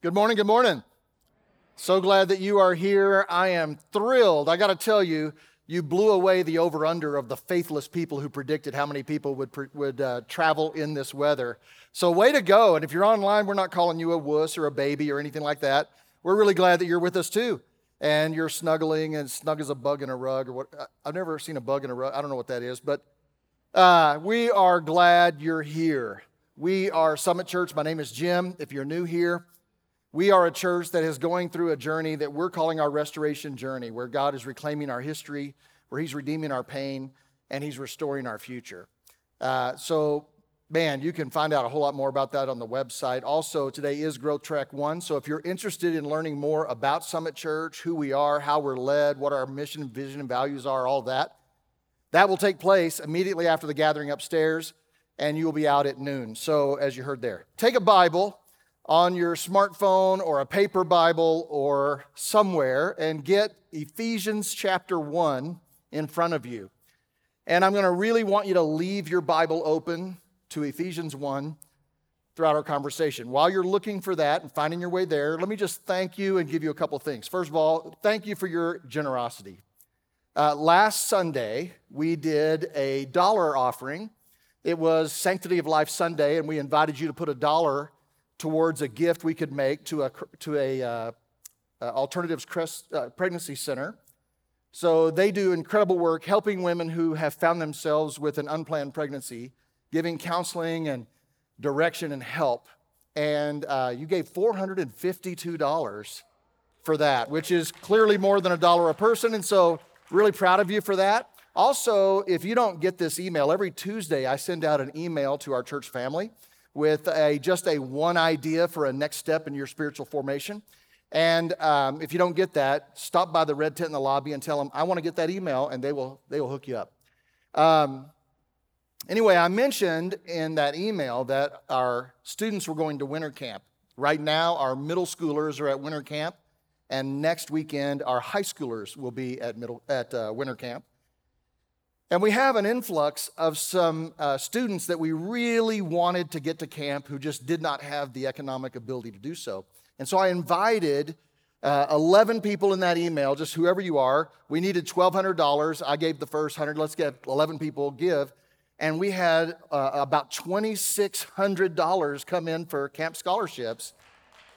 Good morning, good morning. So glad that you are here. I am thrilled. I got to tell you, you blew away the over under of the faithless people who predicted how many people would, would uh, travel in this weather. So, way to go. And if you're online, we're not calling you a wuss or a baby or anything like that. We're really glad that you're with us too. And you're snuggling and snug as a bug in a rug or what. I've never seen a bug in a rug. I don't know what that is, but uh, we are glad you're here. We are Summit Church. My name is Jim. If you're new here, we are a church that is going through a journey that we're calling our restoration journey, where God is reclaiming our history, where He's redeeming our pain, and He's restoring our future. Uh, so, man, you can find out a whole lot more about that on the website. Also, today is Growth Track 1. So, if you're interested in learning more about Summit Church, who we are, how we're led, what our mission, vision, and values are, all that, that will take place immediately after the gathering upstairs, and you will be out at noon. So, as you heard there, take a Bible on your smartphone or a paper Bible or somewhere and get Ephesians chapter 1 in front of you. And I'm going to really want you to leave your Bible open to Ephesians 1 throughout our conversation. While you're looking for that and finding your way there, let me just thank you and give you a couple things. First of all, thank you for your generosity. Uh, last Sunday, we did a dollar offering. It was Sanctity of Life Sunday, and we invited you to put a dollar towards a gift we could make to a, to a uh, uh, alternatives crest, uh, pregnancy center. So they do incredible work helping women who have found themselves with an unplanned pregnancy, giving counseling and direction and help. And uh, you gave $452 for that, which is clearly more than a dollar a person. And so, really proud of you for that. Also, if you don't get this email, every Tuesday I send out an email to our church family with a, just a one idea for a next step in your spiritual formation. And um, if you don't get that, stop by the red tent in the lobby and tell them, I want to get that email, and they will, they will hook you up. Um, anyway, I mentioned in that email that our students were going to winter camp. Right now, our middle schoolers are at winter camp, and next weekend, our high schoolers will be at, middle, at uh, winter camp. And we have an influx of some uh, students that we really wanted to get to camp who just did not have the economic ability to do so. And so I invited uh, 11 people in that email, just whoever you are. We needed $1,200. I gave the first 100. Let's get 11 people give. And we had uh, about $2,600 come in for camp scholarships.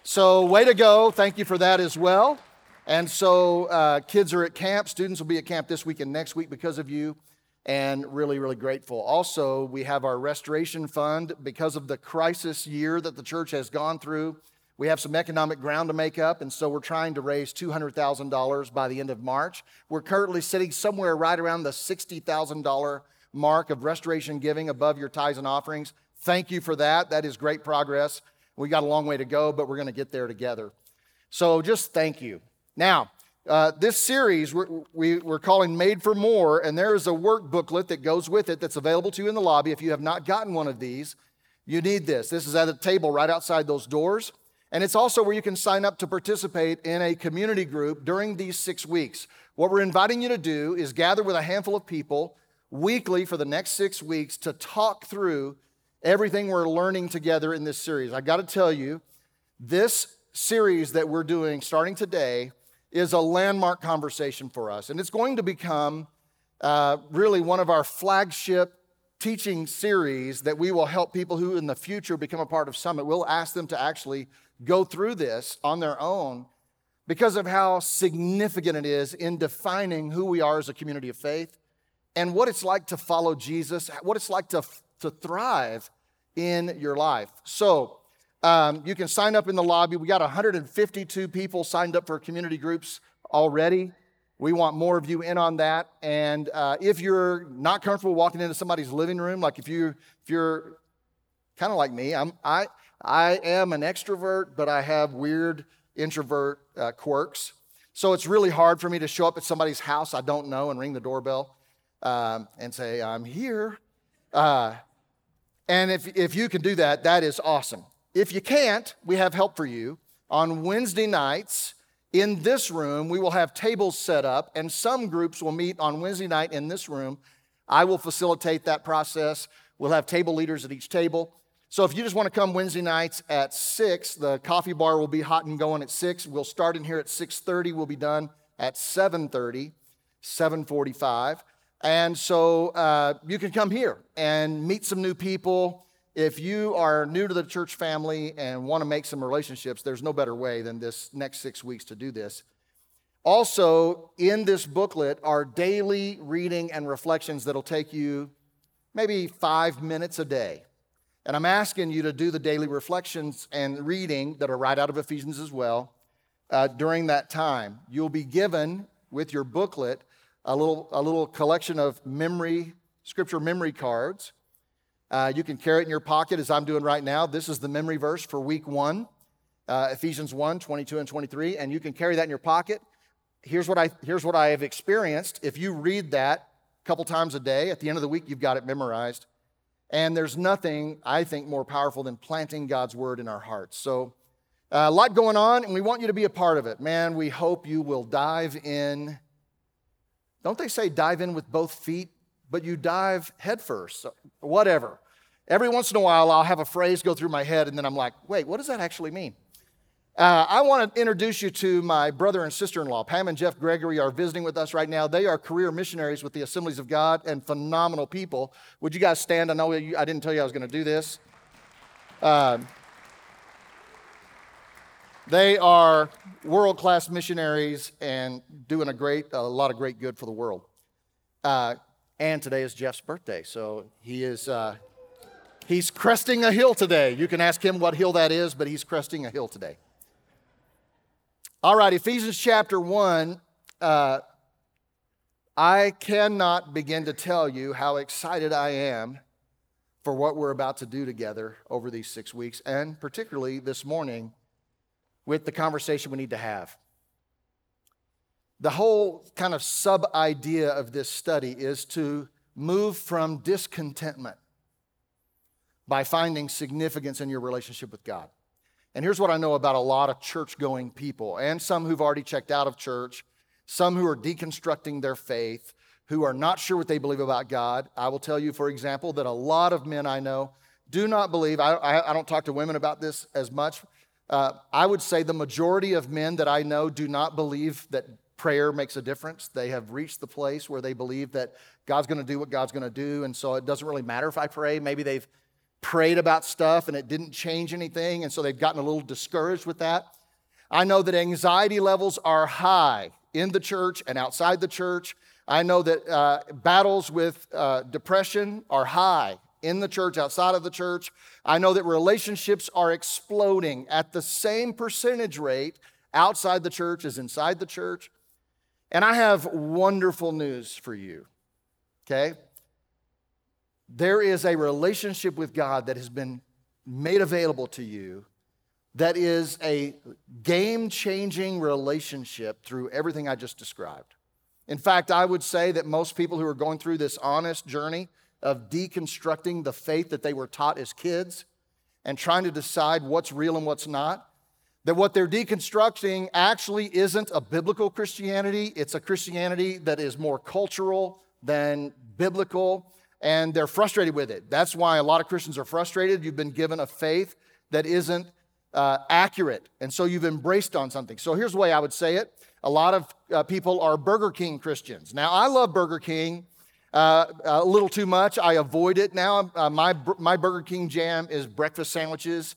So, way to go. Thank you for that as well. And so, uh, kids are at camp. Students will be at camp this week and next week because of you and really, really grateful. Also, we have our restoration fund because of the crisis year that the church has gone through. We have some economic ground to make up, and so we're trying to raise $200,000 by the end of March. We're currently sitting somewhere right around the $60,000 mark of restoration giving above your tithes and offerings. Thank you for that. That is great progress. We got a long way to go, but we're going to get there together. So just thank you. Now, uh, this series we're, we, are calling Made for More, and there is a work booklet that goes with it that's available to you in the lobby. If you have not gotten one of these, you need this. This is at a table right outside those doors. And it's also where you can sign up to participate in a community group during these six weeks. What we're inviting you to do is gather with a handful of people weekly for the next six weeks to talk through everything we're learning together in this series. I got to tell you, this series that we're doing starting today is a landmark conversation for us. And it's going to become uh, really one of our flagship teaching series that we will help people who in the future become a part of Summit. We'll ask them to actually go through this on their own because of how significant it is in defining who we are as a community of faith and what it's like to follow Jesus, what it's like to, to thrive in your life. So, um, you can sign up in the lobby. We got 152 people signed up for community groups already. We want more of you in on that. And uh, if you're not comfortable walking into somebody's living room, like if you if you're kind of like me, I'm I I am an extrovert, but I have weird introvert uh, quirks. So it's really hard for me to show up at somebody's house I don't know and ring the doorbell um, and say I'm here. Uh, and if if you can do that, that is awesome. If you can't, we have help for you. On Wednesday nights, in this room, we will have tables set up, and some groups will meet on Wednesday night in this room. I will facilitate that process. We'll have table leaders at each table. So if you just want to come Wednesday nights at 6, the coffee bar will be hot and going at 6. We'll start in here at 6:30, we'll be done at 7:30, 7:45. And so uh, you can come here and meet some new people. If you are new to the church family and want to make some relationships, there's no better way than this next six weeks to do this. Also, in this booklet are daily reading and reflections that'll take you maybe five minutes a day. And I'm asking you to do the daily reflections and reading that are right out of Ephesians as well uh, during that time. You'll be given with your booklet a little, a little collection of memory, scripture memory cards. Uh, you can carry it in your pocket as I'm doing right now. This is the memory verse for week one, uh, Ephesians 1 22 and 23. And you can carry that in your pocket. Here's what, I, here's what I have experienced. If you read that a couple times a day, at the end of the week, you've got it memorized. And there's nothing, I think, more powerful than planting God's word in our hearts. So, uh, a lot going on, and we want you to be a part of it. Man, we hope you will dive in. Don't they say dive in with both feet? But you dive headfirst, so whatever. Every once in a while, I'll have a phrase go through my head, and then I'm like, wait, what does that actually mean? Uh, I want to introduce you to my brother and sister in law. Pam and Jeff Gregory are visiting with us right now. They are career missionaries with the Assemblies of God and phenomenal people. Would you guys stand? I know you, I didn't tell you I was going to do this. Uh, they are world class missionaries and doing a great, a lot of great good for the world. Uh, and today is Jeff's birthday, so he is. Uh, he's cresting a hill today. You can ask him what hill that is, but he's cresting a hill today. All right, Ephesians chapter 1. Uh, I cannot begin to tell you how excited I am for what we're about to do together over these six weeks, and particularly this morning with the conversation we need to have. The whole kind of sub idea of this study is to move from discontentment by finding significance in your relationship with God. And here's what I know about a lot of church going people, and some who've already checked out of church, some who are deconstructing their faith, who are not sure what they believe about God. I will tell you, for example, that a lot of men I know do not believe, I, I, I don't talk to women about this as much. Uh, I would say the majority of men that I know do not believe that prayer makes a difference. They have reached the place where they believe that God's going to do what God's going to do, and so it doesn't really matter if I pray. Maybe they've prayed about stuff and it didn't change anything, and so they've gotten a little discouraged with that. I know that anxiety levels are high in the church and outside the church. I know that uh, battles with uh, depression are high in the church, outside of the church. I know that relationships are exploding at the same percentage rate outside the church as inside the church. And I have wonderful news for you, okay? There is a relationship with God that has been made available to you that is a game changing relationship through everything I just described. In fact, I would say that most people who are going through this honest journey of deconstructing the faith that they were taught as kids and trying to decide what's real and what's not, that what they're deconstructing actually isn't a biblical Christianity. It's a Christianity that is more cultural than biblical and they're frustrated with it. That's why a lot of Christians are frustrated. You've been given a faith that isn't uh, accurate, and so you've embraced on something. So here's the way I would say it a lot of uh, people are Burger King Christians. Now, I love Burger King. Uh, a little too much. I avoid it now. Uh, my, my Burger King jam is breakfast sandwiches,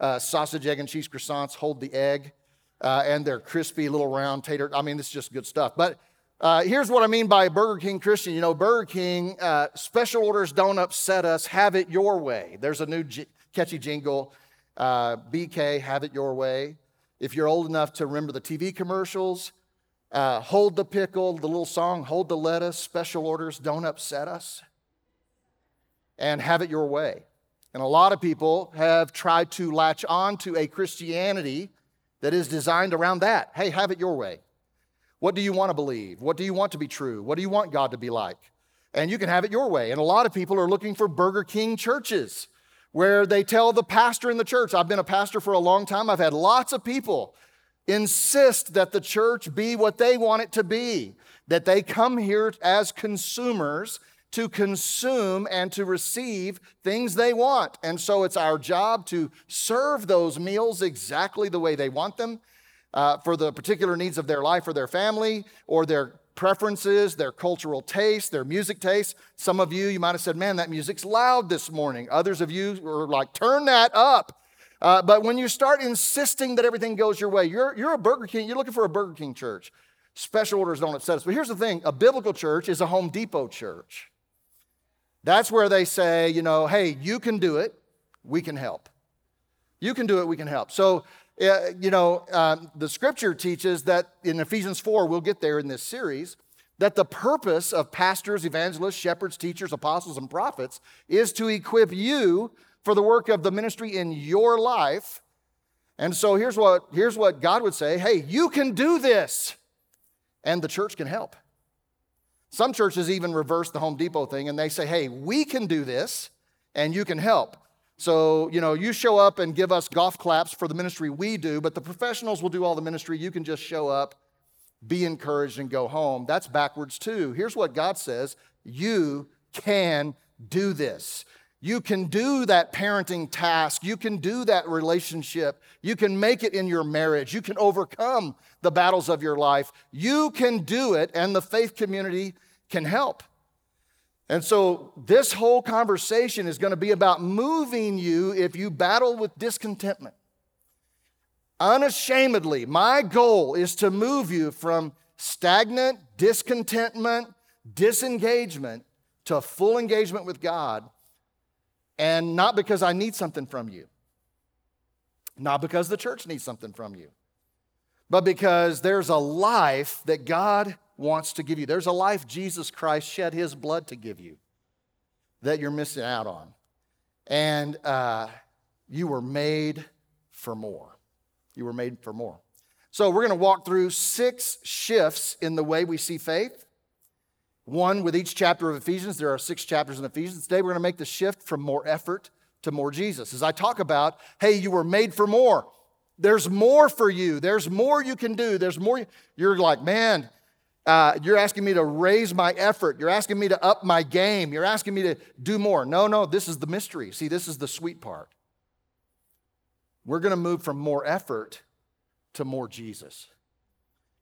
uh, sausage, egg, and cheese croissants, hold the egg, uh, and they're crispy little round tater. I mean, this is just good stuff. But uh, here's what I mean by Burger King Christian. You know, Burger King, uh, special orders don't upset us, have it your way. There's a new j- catchy jingle uh, BK, have it your way. If you're old enough to remember the TV commercials, uh, hold the pickle, the little song, hold the lettuce, special orders don't upset us, and have it your way. And a lot of people have tried to latch on to a Christianity that is designed around that. Hey, have it your way. What do you want to believe? What do you want to be true? What do you want God to be like? And you can have it your way. And a lot of people are looking for Burger King churches where they tell the pastor in the church, I've been a pastor for a long time, I've had lots of people insist that the church be what they want it to be, that they come here as consumers to consume and to receive things they want. And so it's our job to serve those meals exactly the way they want them uh, for the particular needs of their life or their family or their preferences, their cultural taste, their music taste. Some of you, you might have said, Man, that music's loud this morning. Others of you were like, Turn that up. Uh, but when you start insisting that everything goes your way, you're, you're a Burger King, you're looking for a Burger King church. Special orders don't upset us. But here's the thing a biblical church is a Home Depot church. That's where they say, you know, hey, you can do it, we can help. You can do it, we can help. So, you know, um, the scripture teaches that in Ephesians 4, we'll get there in this series, that the purpose of pastors, evangelists, shepherds, teachers, apostles, and prophets is to equip you for the work of the ministry in your life. And so here's what, here's what God would say hey, you can do this, and the church can help. Some churches even reverse the Home Depot thing and they say, hey, we can do this and you can help. So, you know, you show up and give us golf claps for the ministry we do, but the professionals will do all the ministry. You can just show up, be encouraged, and go home. That's backwards too. Here's what God says you can do this. You can do that parenting task. You can do that relationship. You can make it in your marriage. You can overcome the battles of your life. You can do it, and the faith community can help. And so, this whole conversation is going to be about moving you if you battle with discontentment. Unashamedly, my goal is to move you from stagnant discontentment, disengagement to full engagement with God and not because I need something from you, not because the church needs something from you, but because there's a life that God wants to give you. There's a life Jesus Christ shed his blood to give you that you're missing out on. And uh, you were made for more. You were made for more. So, we're going to walk through six shifts in the way we see faith one with each chapter of Ephesians. There are six chapters in Ephesians. Today we're going to make the shift from more effort to more Jesus. As I talk about, hey, you were made for more. There's more for you. There's more you can do. There's more. You're like, man, uh, you're asking me to raise my effort. You're asking me to up my game. You're asking me to do more. No, no, this is the mystery. See, this is the sweet part. We're going to move from more effort to more Jesus.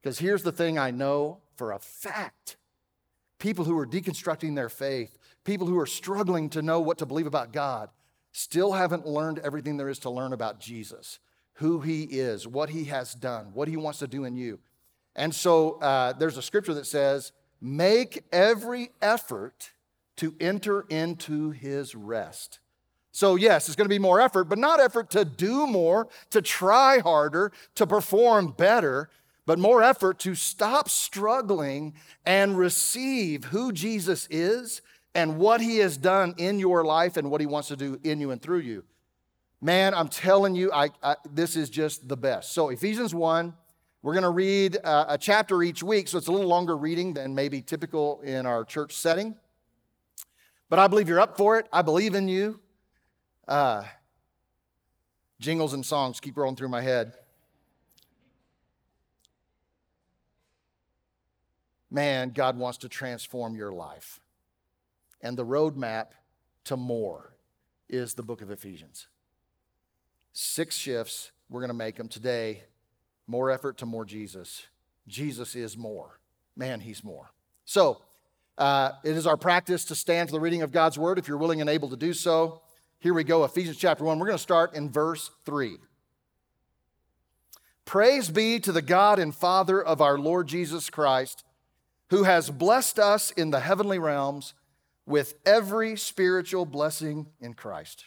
Because here's the thing I know for a fact people who are deconstructing their faith, people who are struggling to know what to believe about God, still haven't learned everything there is to learn about Jesus, who he is, what he has done, what he wants to do in you. And so uh, there's a scripture that says, Make every effort to enter into his rest. So, yes, it's going to be more effort, but not effort to do more, to try harder, to perform better but more effort to stop struggling and receive who Jesus is and what he has done in your life and what he wants to do in you and through you. Man, I'm telling you, I, I this is just the best. So, Ephesians 1, we're going to read uh, a chapter each week, so it's a little longer reading than maybe typical in our church setting. But I believe you're up for it. I believe in you. Uh, jingles and songs keep rolling through my head. man, God wants to transform your life. And the roadmap to more is the book of Ephesians. Six shifts, we're going to make them today. More effort to more Jesus. Jesus is more. Man, he's more. So, uh, it is our practice to stand for the reading of God's word if you're willing and able to do so. Here we go, Ephesians chapter 1. We're going to start in verse 3. Praise be to the God and Father of our Lord Jesus Christ who has blessed us in the heavenly realms with every spiritual blessing in Christ.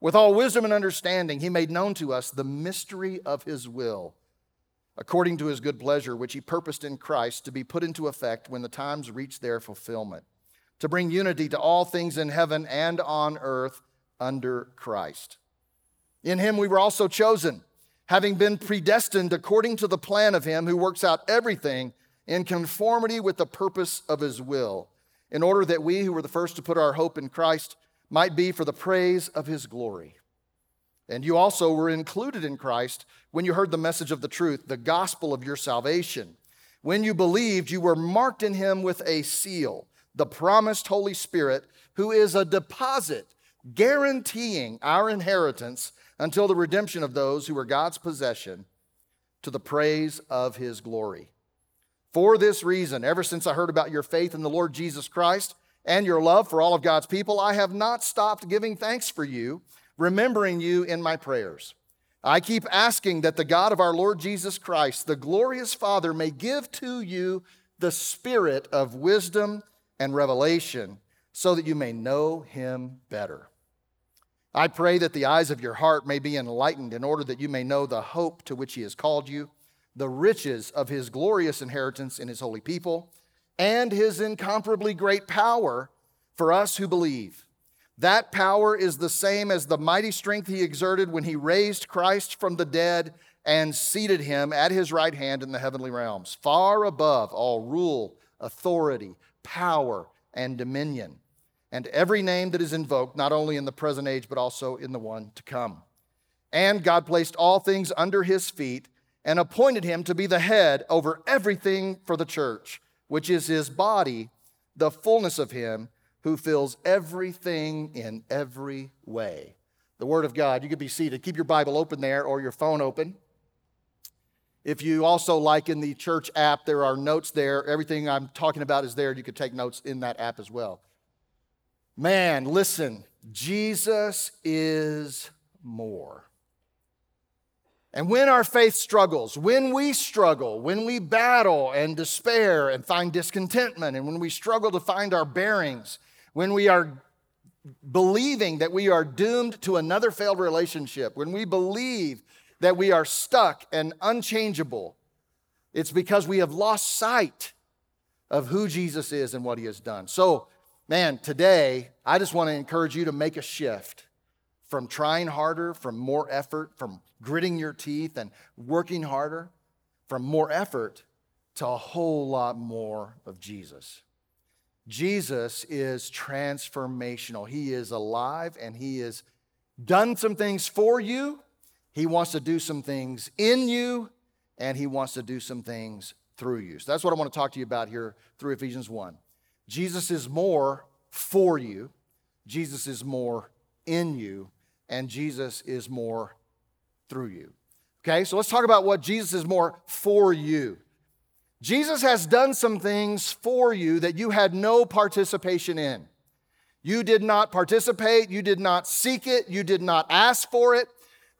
With all wisdom and understanding, He made known to us the mystery of His will, according to His good pleasure, which He purposed in Christ to be put into effect when the times reach their fulfillment, to bring unity to all things in heaven and on earth under Christ. In him we were also chosen, having been predestined according to the plan of him who works out everything in conformity with the purpose of his will, in order that we who were the first to put our hope in Christ might be for the praise of his glory. And you also were included in Christ when you heard the message of the truth, the gospel of your salvation. When you believed, you were marked in him with a seal, the promised Holy Spirit, who is a deposit guaranteeing our inheritance until the redemption of those who are God's possession to the praise of his glory. For this reason, ever since I heard about your faith in the Lord Jesus Christ and your love for all of God's people, I have not stopped giving thanks for you remembering you in my prayers. I keep asking that the God of our Lord Jesus Christ, the glorious Father, may give to you the spirit of wisdom and revelation so that you may know him better. I pray that the eyes of your heart may be enlightened in order that you may know the hope to which he has called you, the riches of his glorious inheritance in his holy people, and his incomparably great power for us who believe. That power is the same as the mighty strength he exerted when he raised Christ from the dead and seated him at his right hand in the heavenly realms, far above all rule, authority, power, and dominion, and every name that is invoked, not only in the present age, but also in the one to come. And God placed all things under his feet and appointed him to be the head over everything for the church, which is his body, the fullness of him who fills everything in every way. The Word of God. You could be seated. Keep your Bible open there or your phone open. If you also like in the church app, there are notes there. Everything I'm talking about is there. You could take notes in that app as well. Man, listen, Jesus is more. And when our faith struggles, when we struggle, when we battle and despair and find discontentment, and when we struggle to find our bearings, when we are believing that we are doomed to another failed relationship, when we believe that we are stuck and unchangeable, it's because we have lost sight of who Jesus is and what he has done. So, man, today, I just want to encourage you to make a shift from trying harder, from more effort, from gritting your teeth and working harder, from more effort to a whole lot more of Jesus. Jesus is transformational. He is alive and He has done some things for you. He wants to do some things in you and He wants to do some things through you. So that's what I want to talk to you about here through Ephesians 1. Jesus is more for you, Jesus is more in you, and Jesus is more through you. Okay, so let's talk about what Jesus is more for you. Jesus has done some things for you that you had no participation in. You did not participate, you did not seek it, you did not ask for it.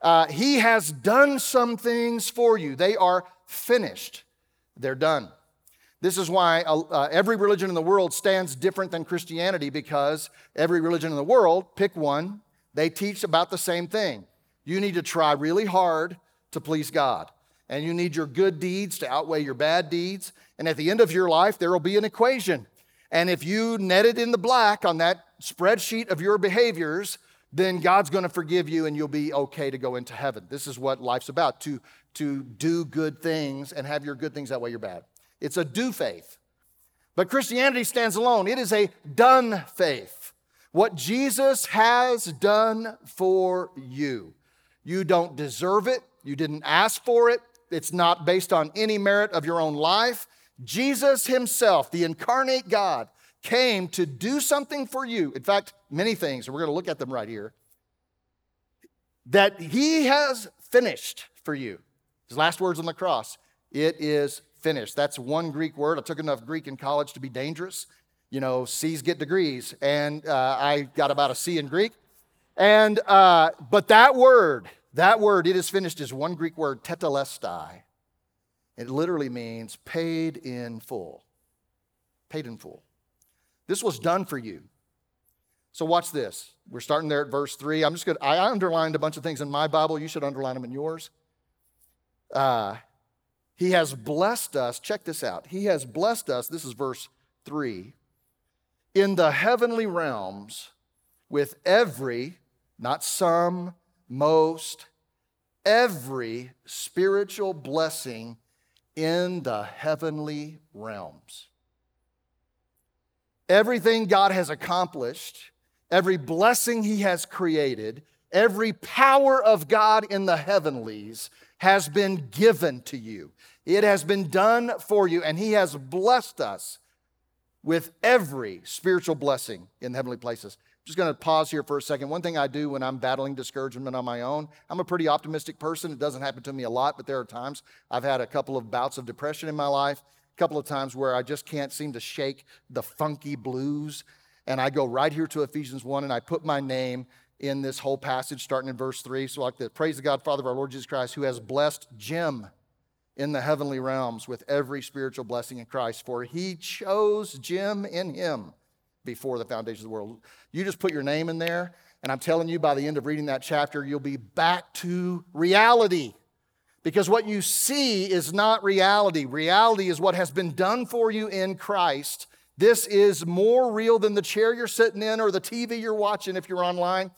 Uh, he has done some things for you. They are finished, they're done. This is why uh, uh, every religion in the world stands different than Christianity because every religion in the world, pick one, they teach about the same thing. You need to try really hard to please God and you need your good deeds to outweigh your bad deeds. And at the end of your life, there will be an equation. And if you net it in the black on that spreadsheet of your behaviors, then God's going to forgive you and you'll be okay to go into heaven. This is what life's about to, to do good things and have your good things outweigh your bad. It's a do faith. But Christianity stands alone, it is a done faith. What Jesus has done for you. You don't deserve it, you didn't ask for it, it's not based on any merit of your own life. Jesus Himself, the incarnate God, came to do something for you. In fact, many things, and we're going to look at them right here, that He has finished for you. His last words on the cross it is finished. That's one Greek word. I took enough Greek in college to be dangerous. You know, C's get degrees, and uh, I got about a C in Greek. And, uh, but that word, that word, it is finished, is one Greek word, tetelestai. It literally means paid in full. Paid in full. This was done for you. So watch this. We're starting there at verse 3. I'm just going to, I underlined a bunch of things in my Bible. You should underline them in yours. Uh, he has blessed us. Check this out. He has blessed us. This is verse 3 in the heavenly realms with every not some, most, every spiritual blessing in the heavenly realms. Everything God has accomplished, every blessing He has created, every power of God in the heavenlies has been given to you. It has been done for you, and He has blessed us with every spiritual blessing in the heavenly places. I'm just going to pause here for a second. One thing I do when I'm battling discouragement on my own, I'm a pretty optimistic person. It doesn't happen to me a lot, but there are times I've had a couple of bouts of depression in my life, a couple of times where I just can't seem to shake the funky blues. And I go right here to Ephesians 1 and I put my name in this whole passage starting in verse 3. So, like the praise the God, Father of our Lord Jesus Christ, who has blessed Jim in the heavenly realms with every spiritual blessing in Christ, for he chose Jim in him before the foundation of the world. You just put your name in there, and I'm telling you, by the end of reading that chapter, you'll be back to reality. Because what you see is not reality. Reality is what has been done for you in Christ. This is more real than the chair you're sitting in or the TV you're watching if you're online.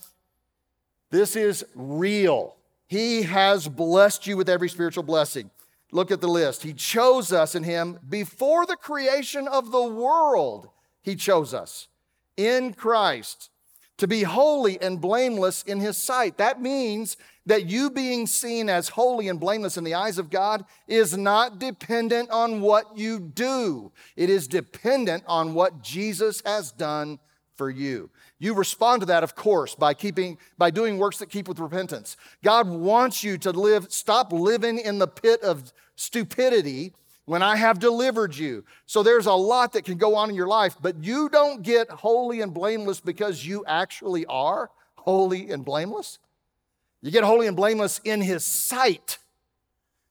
This is real. He has blessed you with every spiritual blessing. Look at the list. He chose us in Him before the creation of the world. He chose us in Christ to be holy and blameless in His sight. That means that you being seen as holy and blameless in the eyes of God is not dependent on what you do, it is dependent on what Jesus has done for you. You respond to that, of course, by keeping by doing works that keep with repentance. God wants you to live, stop living in the pit of stupidity when I have delivered you. So there's a lot that can go on in your life, but you don't get holy and blameless because you actually are holy and blameless. You get holy and blameless in His sight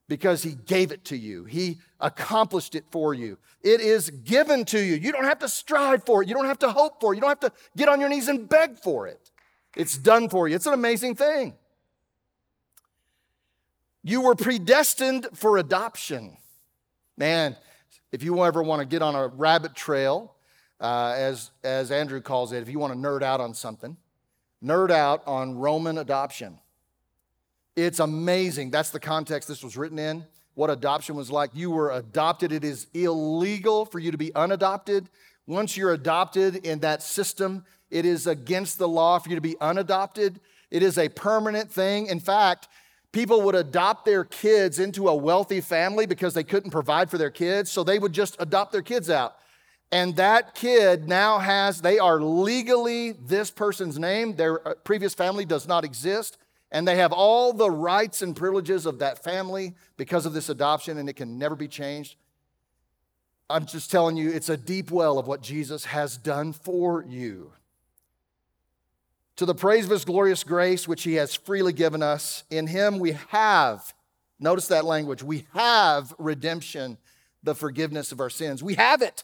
because He gave it to you. He accomplished it for you. It is given to you. You don't have to strive for it. You don't have to hope for it. You don't have to get on your knees and beg for it. It's done for you. It's an amazing thing. You were predestined for adoption. Man, if you ever want to get on a rabbit trail, uh, as, as Andrew calls it, if you want to nerd out on something, nerd out on Roman adoption. It's amazing. That's the context this was written in, what adoption was like. You were adopted. It is illegal for you to be unadopted. Once you're adopted in that system, it is against the law for you to be unadopted. It is a permanent thing. In fact, people would adopt their kids into a wealthy family because they couldn't provide for their kids, so they would just adopt their kids out. And that kid now has, they are legally this person's name. Their uh, previous family does not exist and they have all the rights and privileges of that family because of this adoption, and it can never be changed. I'm just telling you, it's a deep well of what Jesus has done for you. To the praise of his glorious grace, which he has freely given us, in him we have, notice that language, we have redemption, the forgiveness of our sins. We have it.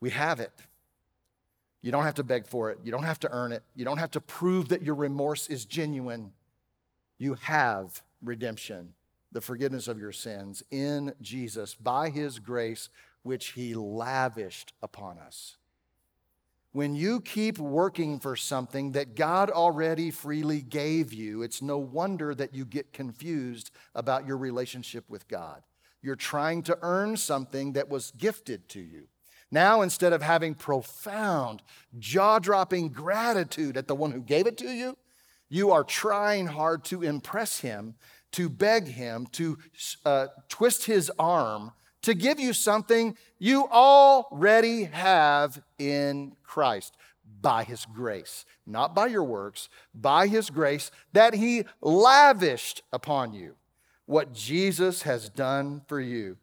We have it. You don't have to beg for it. You don't have to earn it. You don't have to prove that your remorse is genuine. You have redemption, the forgiveness of your sins in Jesus by his grace, which he lavished upon us. When you keep working for something that God already freely gave you, it's no wonder that you get confused about your relationship with God. You're trying to earn something that was gifted to you. Now, instead of having profound, jaw dropping gratitude at the one who gave it to you, you are trying hard to impress him, to beg him, to uh, twist his arm, to give you something you already have in Christ by his grace, not by your works, by his grace that he lavished upon you. What Jesus has done for you.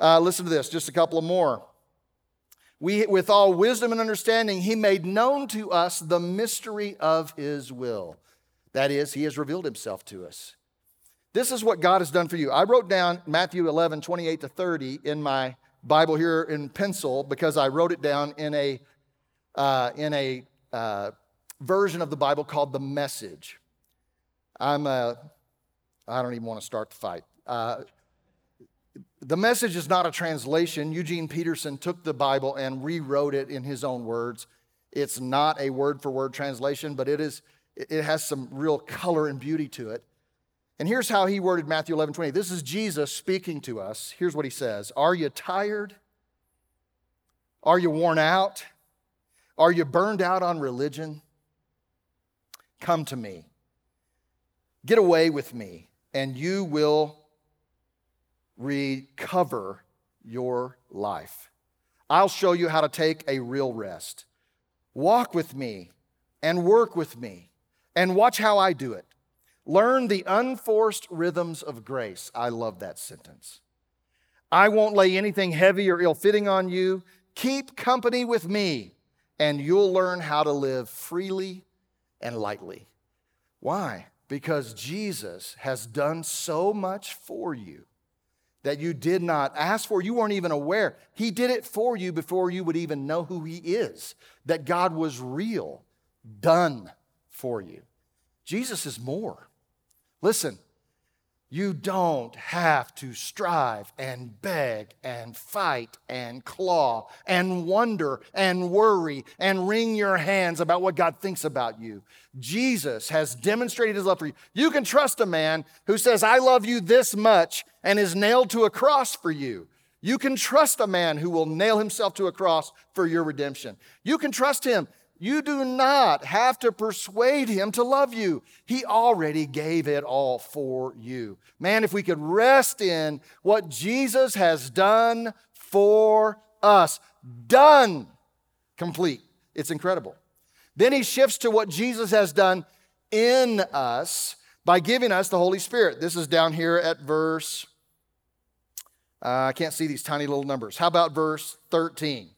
Uh, listen to this, just a couple of more we, with all wisdom and understanding, he made known to us the mystery of his will. That is, he has revealed himself to us. This is what God has done for you. I wrote down Matthew 11, 28 to 30 in my Bible here in pencil because I wrote it down in a, uh, in a uh, version of the Bible called the Message. I'm, uh, I don't even want to start the fight. Uh, the message is not a translation. Eugene Peterson took the Bible and rewrote it in his own words. It's not a word for word translation, but it is it has some real color and beauty to it. And here's how he worded Matthew 11 20. This is Jesus speaking to us. Here's what he says Are you tired? Are you worn out? Are you burned out on religion? Come to me. Get away with me, and you will recover your life. I'll show you how to take a real rest. Walk with me and work with me and watch how I do it. Learn the unforced rhythms of grace. I love that sentence. I won't lay anything heavy or ill fitting on you. Keep company with me, and you'll learn how to live freely and lightly. Why? Because Jesus has done so much for you that you did not ask for. You weren't even aware. He did it for you before you would even know who He is, that God was real, done for you. Jesus is more. Listen, you don't have to strive and beg and fight and claw and wonder and worry and wring your hands about what God thinks about you. Jesus has demonstrated his love for you. You can trust a man who says, I love you this much and is nailed to a cross for you. You can trust a man who will nail himself to a cross for your redemption. You can trust him you do not have to persuade him to love you. He already gave it all for you. Man, if we could rest in what Jesus has done for us, done, complete. It's incredible. Then he shifts to what Jesus has done in us by giving us the Holy Spirit. This is down here at verse, uh, I can't see these tiny little numbers. How about verse 13?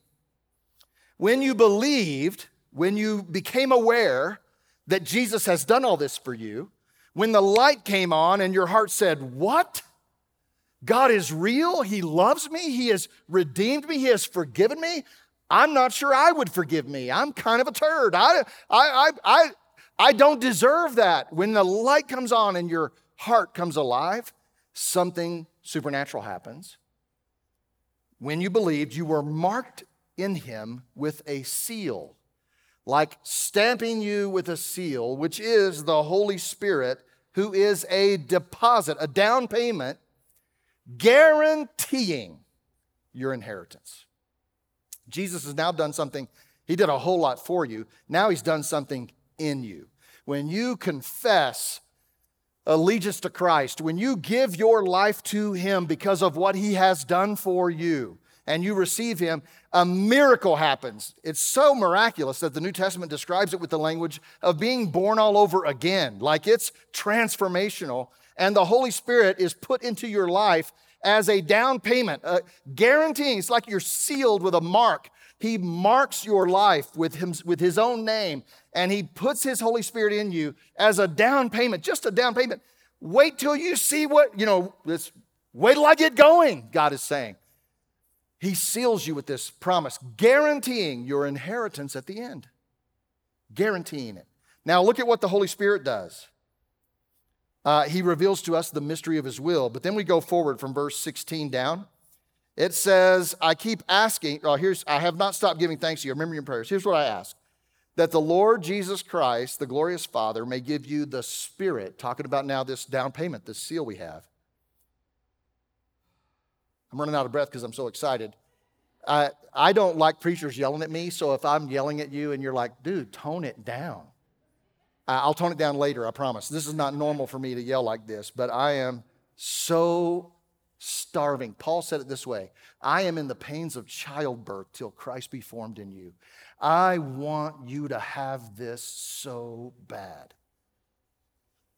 When you believed, when you became aware that Jesus has done all this for you, when the light came on and your heart said, What? God is real. He loves me. He has redeemed me. He has forgiven me. I'm not sure I would forgive me. I'm kind of a turd. I, I, I, I, I don't deserve that. When the light comes on and your heart comes alive, something supernatural happens. When you believed, you were marked in Him with a seal like stamping you with a seal, which is the Holy Spirit, who is a deposit, a down payment, guaranteeing your inheritance. Jesus has now done something, he did a whole lot for you. Now he's done something in you. When you confess allegiance to Christ, when you give your life to him because of what he has done for you, and you receive him, a miracle happens. It's so miraculous that the New Testament describes it with the language of being born all over again, like it's transformational. And the Holy Spirit is put into your life as a down payment, uh, guaranteeing it's like you're sealed with a mark. He marks your life with, him, with his own name, and he puts his Holy Spirit in you as a down payment, just a down payment. Wait till you see what, you know, this, wait till I get going, God is saying. He seals you with this promise, guaranteeing your inheritance at the end. Guaranteeing it. Now, look at what the Holy Spirit does. Uh, he reveals to us the mystery of His will. But then we go forward from verse 16 down. It says, I keep asking, oh, here's, I have not stopped giving thanks to you. Remember your prayers. Here's what I ask that the Lord Jesus Christ, the glorious Father, may give you the Spirit, talking about now this down payment, this seal we have, I'm running out of breath because I'm so excited. I, I don't like preachers yelling at me, so if I'm yelling at you and you're like, dude, tone it down. I'll tone it down later, I promise. This is not normal for me to yell like this, but I am so starving. Paul said it this way I am in the pains of childbirth till Christ be formed in you. I want you to have this so bad.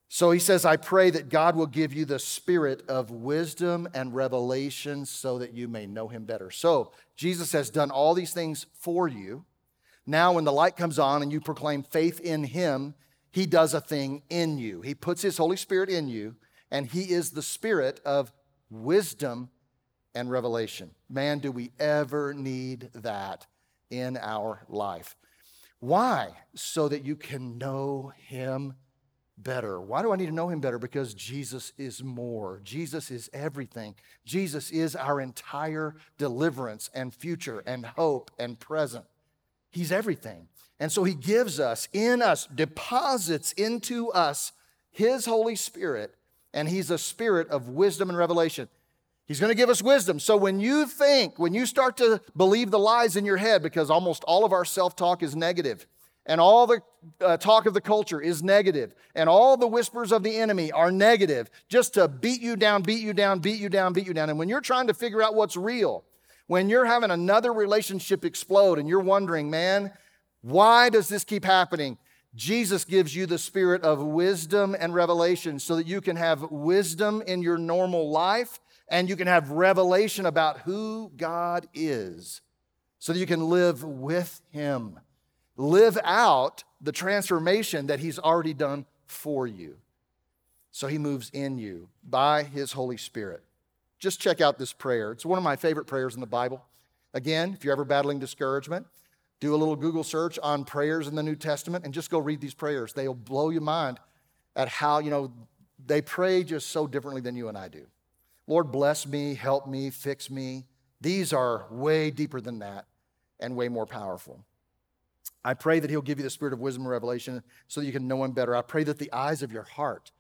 So he says, I pray that God will give you the spirit of wisdom and revelation so that you may know him better. So Jesus has done all these things for you. Now, when the light comes on and you proclaim faith in him, he does a thing in you. He puts his Holy Spirit in you, and he is the spirit of wisdom and revelation. Man, do we ever need that in our life? Why? So that you can know him better. Why do I need to know him better? Because Jesus is more. Jesus is everything. Jesus is our entire deliverance and future and hope and present. He's everything. And so he gives us, in us, deposits into us his Holy Spirit, and he's a spirit of wisdom and revelation. He's going to give us wisdom. So when you think, when you start to believe the lies in your head, because almost all of our self talk is negative, and all the uh, talk of the culture is negative, and all the whispers of the enemy are negative, just to beat you down, beat you down, beat you down, beat you down. And when you're trying to figure out what's real, when you're having another relationship explode and you're wondering, man, why does this keep happening? Jesus gives you the spirit of wisdom and revelation so that you can have wisdom in your normal life and you can have revelation about who God is so that you can live with Him. Live out the transformation that He's already done for you. So He moves in you by His Holy Spirit. Just check out this prayer. It's one of my favorite prayers in the Bible. Again, if you're ever battling discouragement, do a little Google search on prayers in the New Testament and just go read these prayers. They'll blow your mind at how, you know, they pray just so differently than you and I do. Lord, bless me, help me, fix me. These are way deeper than that and way more powerful. I pray that He'll give you the spirit of wisdom and revelation so that you can know Him better. I pray that the eyes of your heart,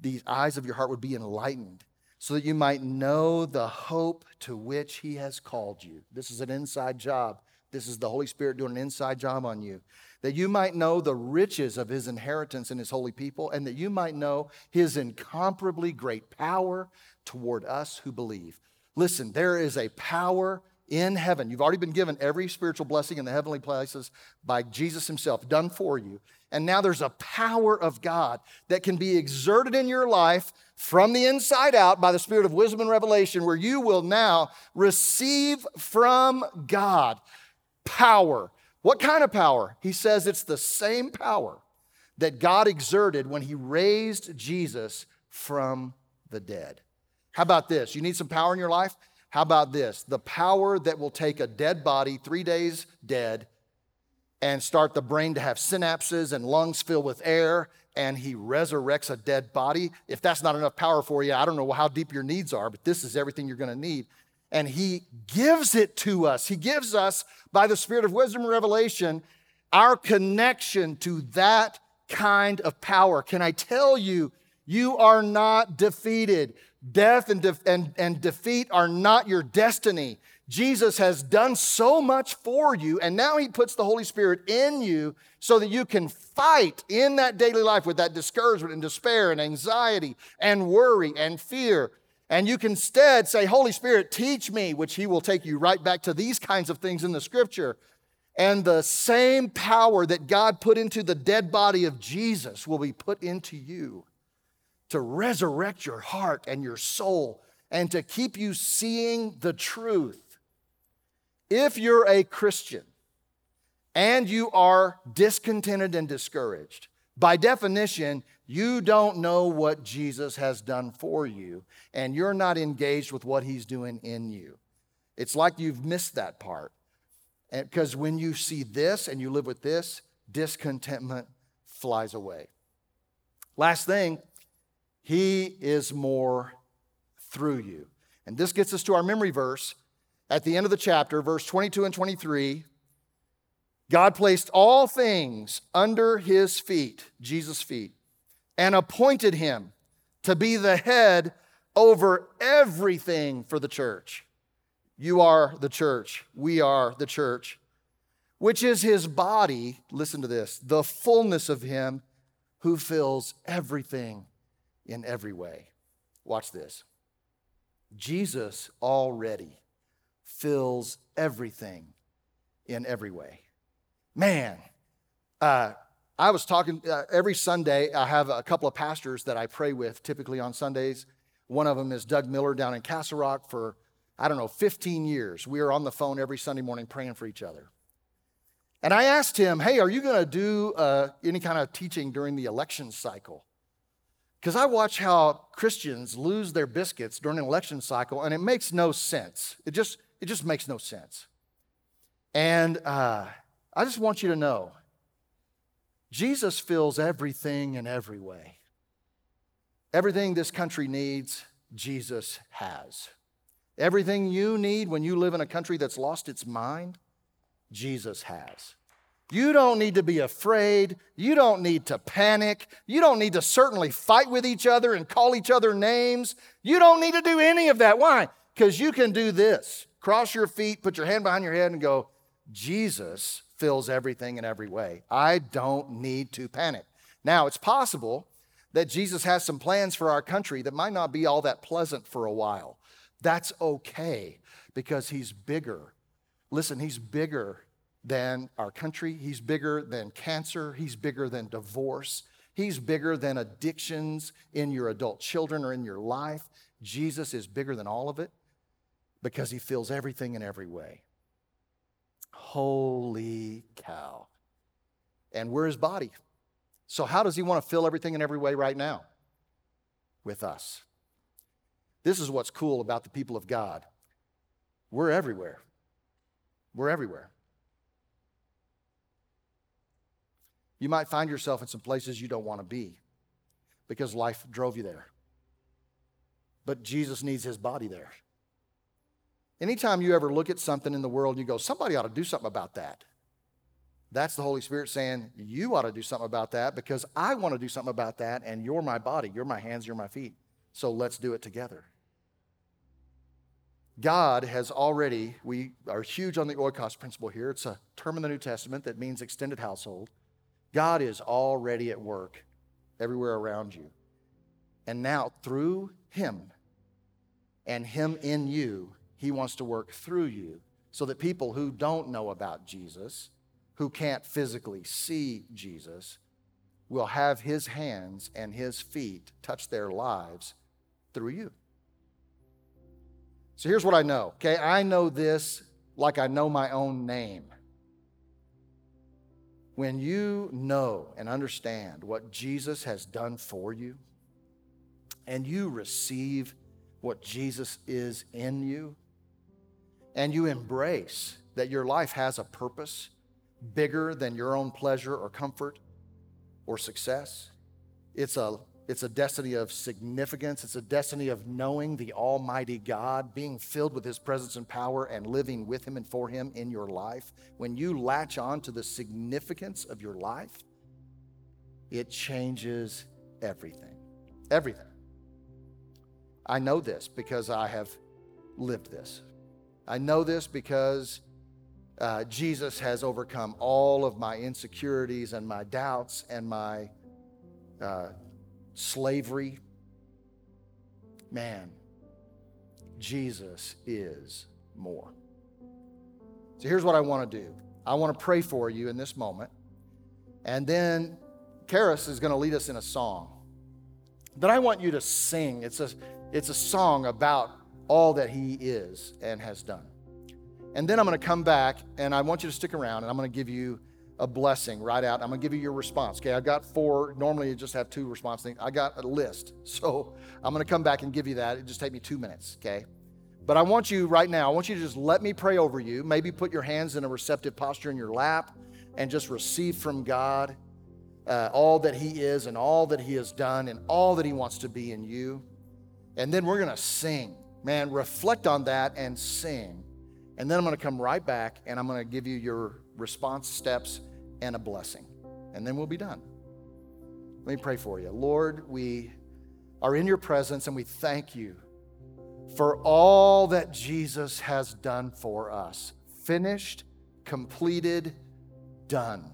these eyes of your heart would be enlightened so that you might know the hope to which He has called you. This is an inside job. This is the Holy Spirit doing an inside job on you. That you might know the riches of his inheritance in his holy people, and that you might know his incomparably great power toward us who believe. Listen, there is a power in heaven. You've already been given every spiritual blessing in the heavenly places by Jesus himself, done for you. And now there's a power of God that can be exerted in your life from the inside out by the spirit of wisdom and revelation, where you will now receive from God power. What kind of power? He says it's the same power that God exerted when he raised Jesus from the dead. How about this? You need some power in your life? How about this? The power that will take a dead body, three days dead, and start the brain to have synapses and lungs filled with air, and he resurrects a dead body. If that's not enough power for you, I don't know how deep your needs are, but this is everything you're going to need and he gives it to us. He gives us, by the Spirit of wisdom and revelation, our connection to that kind of power. Can I tell you, you are not defeated. Death and, de- and, and defeat are not your destiny. Jesus has done so much for you, and now He puts the Holy Spirit in you so that you can fight in that daily life with that discouragement and despair and anxiety and worry and fear. And you can instead say, Holy Spirit, teach me, which He will take you right back to these kinds of things in the scripture. And the same power that God put into the dead body of Jesus will be put into you to resurrect your heart and your soul and to keep you seeing the truth. If you're a Christian and you are discontented and discouraged, by definition, you don't know what Jesus has done for you, and you're not engaged with what he's doing in you. It's like you've missed that part. Because when you see this and you live with this, discontentment flies away. Last thing, he is more through you. And this gets us to our memory verse at the end of the chapter, verse 22 and 23. God placed all things under his feet, Jesus' feet and appointed him to be the head over everything for the church. You are the church. We are the church, which is his body. Listen to this the fullness of him who fills everything in every way. Watch this. Jesus already fills everything in every way. Man, uh, I was talking uh, every Sunday. I have a couple of pastors that I pray with typically on Sundays. One of them is Doug Miller down in Castle Rock for, I don't know, 15 years. We are on the phone every Sunday morning praying for each other. And I asked him, hey, are you going to do uh, any kind of teaching during the election cycle? Because I watch how Christians lose their biscuits during an election cycle, and it makes no sense. It just, it just makes no sense. And uh, I just want you to know Jesus fills everything in every way. Everything this country needs, Jesus has. Everything you need when you live in a country that's lost its mind, Jesus has. You don't need to be afraid. You don't need to panic. You don't need to certainly fight with each other and call each other names. You don't need to do any of that. Why? Because you can do this cross your feet, put your hand behind your head, and go, Jesus fills everything in every way. I don't need to panic. Now, it's possible that Jesus has some plans for our country that might not be all that pleasant for a while. That's okay because he's bigger. Listen, he's bigger than our country. He's bigger than cancer. He's bigger than divorce. He's bigger than addictions in your adult children or in your life. Jesus is bigger than all of it because he fills everything in every way. Holy cow. And we're his body. So, how does he want to fill everything in every way right now? With us. This is what's cool about the people of God. We're everywhere. We're everywhere. You might find yourself in some places you don't want to be because life drove you there. But Jesus needs his body there. Anytime you ever look at something in the world and you go, somebody ought to do something about that, that's the Holy Spirit saying, you ought to do something about that because I want to do something about that, and you're my body, you're my hands, you're my feet. So let's do it together. God has already, we are huge on the oikos principle here. It's a term in the New Testament that means extended household. God is already at work everywhere around you. And now, through Him and Him in you, He wants to work through you so that people who don't know about Jesus, who can't physically see Jesus, will have His hands and His feet touch their lives through you. So here's what I know, okay? I know this like I know my own name. When you know and understand what Jesus has done for you, and you receive what Jesus is in you, and you embrace that your life has a purpose bigger than your own pleasure or comfort or success, it's a it's a destiny of significance. It's a destiny of knowing the Almighty God, being filled with His presence and power, and living with Him and for Him in your life. When you latch on to the significance of your life, it changes everything. Everything. I know this because I have lived this. I know this because uh, Jesus has overcome all of my insecurities and my doubts and my uh, slavery. Man, Jesus is more. So here's what I want to do I want to pray for you in this moment. And then Karis is going to lead us in a song that I want you to sing. It's a, it's a song about all that He is and has done. And then I'm going to come back and I want you to stick around and I'm going to give you a blessing right out. I'm going to give you your response. Okay, I've got four. Normally, you just have two response things. I got a list. So I'm going to come back and give you that. It just take me two minutes. Okay. But I want you right now, I want you to just let me pray over you. Maybe put your hands in a receptive posture in your lap and just receive from God uh, all that He is and all that He has done and all that He wants to be in you. And then we're going to sing. Man, reflect on that and sing. And then I'm going to come right back and I'm going to give you your response steps and a blessing. And then we'll be done. Let me pray for you. Lord, we are in your presence and we thank you for all that Jesus has done for us. Finished, completed, done.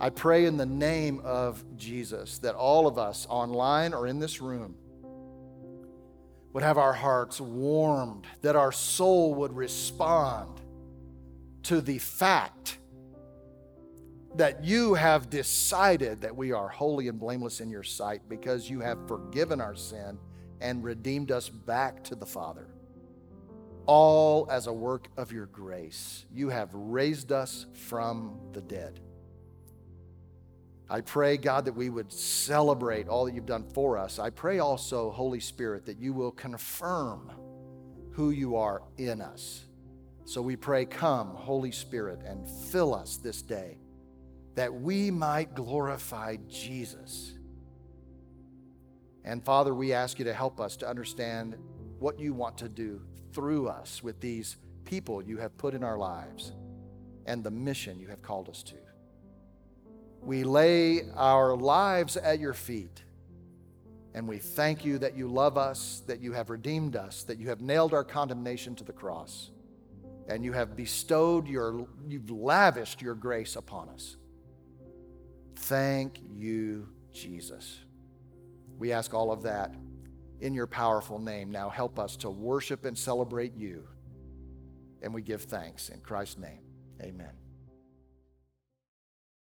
I pray in the name of Jesus that all of us online or in this room would have our hearts warmed, that our soul would respond to the fact that you have decided that we are holy and blameless in your sight because you have forgiven our sin and redeemed us back to the Father. All as a work of your grace. You have raised us from the dead. I pray, God, that we would celebrate all that you've done for us. I pray also, Holy Spirit, that you will confirm who you are in us. So we pray, Come, Holy Spirit, and fill us this day that we might glorify Jesus. And Father, we ask you to help us to understand what you want to do through us with these people you have put in our lives. and the mission you have called us to. We lay our lives at your feet. And we thank you that you love us, that you have redeemed us, that you have nailed our condemnation to the cross, and you have bestowed your, you've lavished your grace upon us. Thank you, Jesus. We ask all of that in your powerful name. Now help us to worship and celebrate you. And we give thanks in Christ's name. Amen.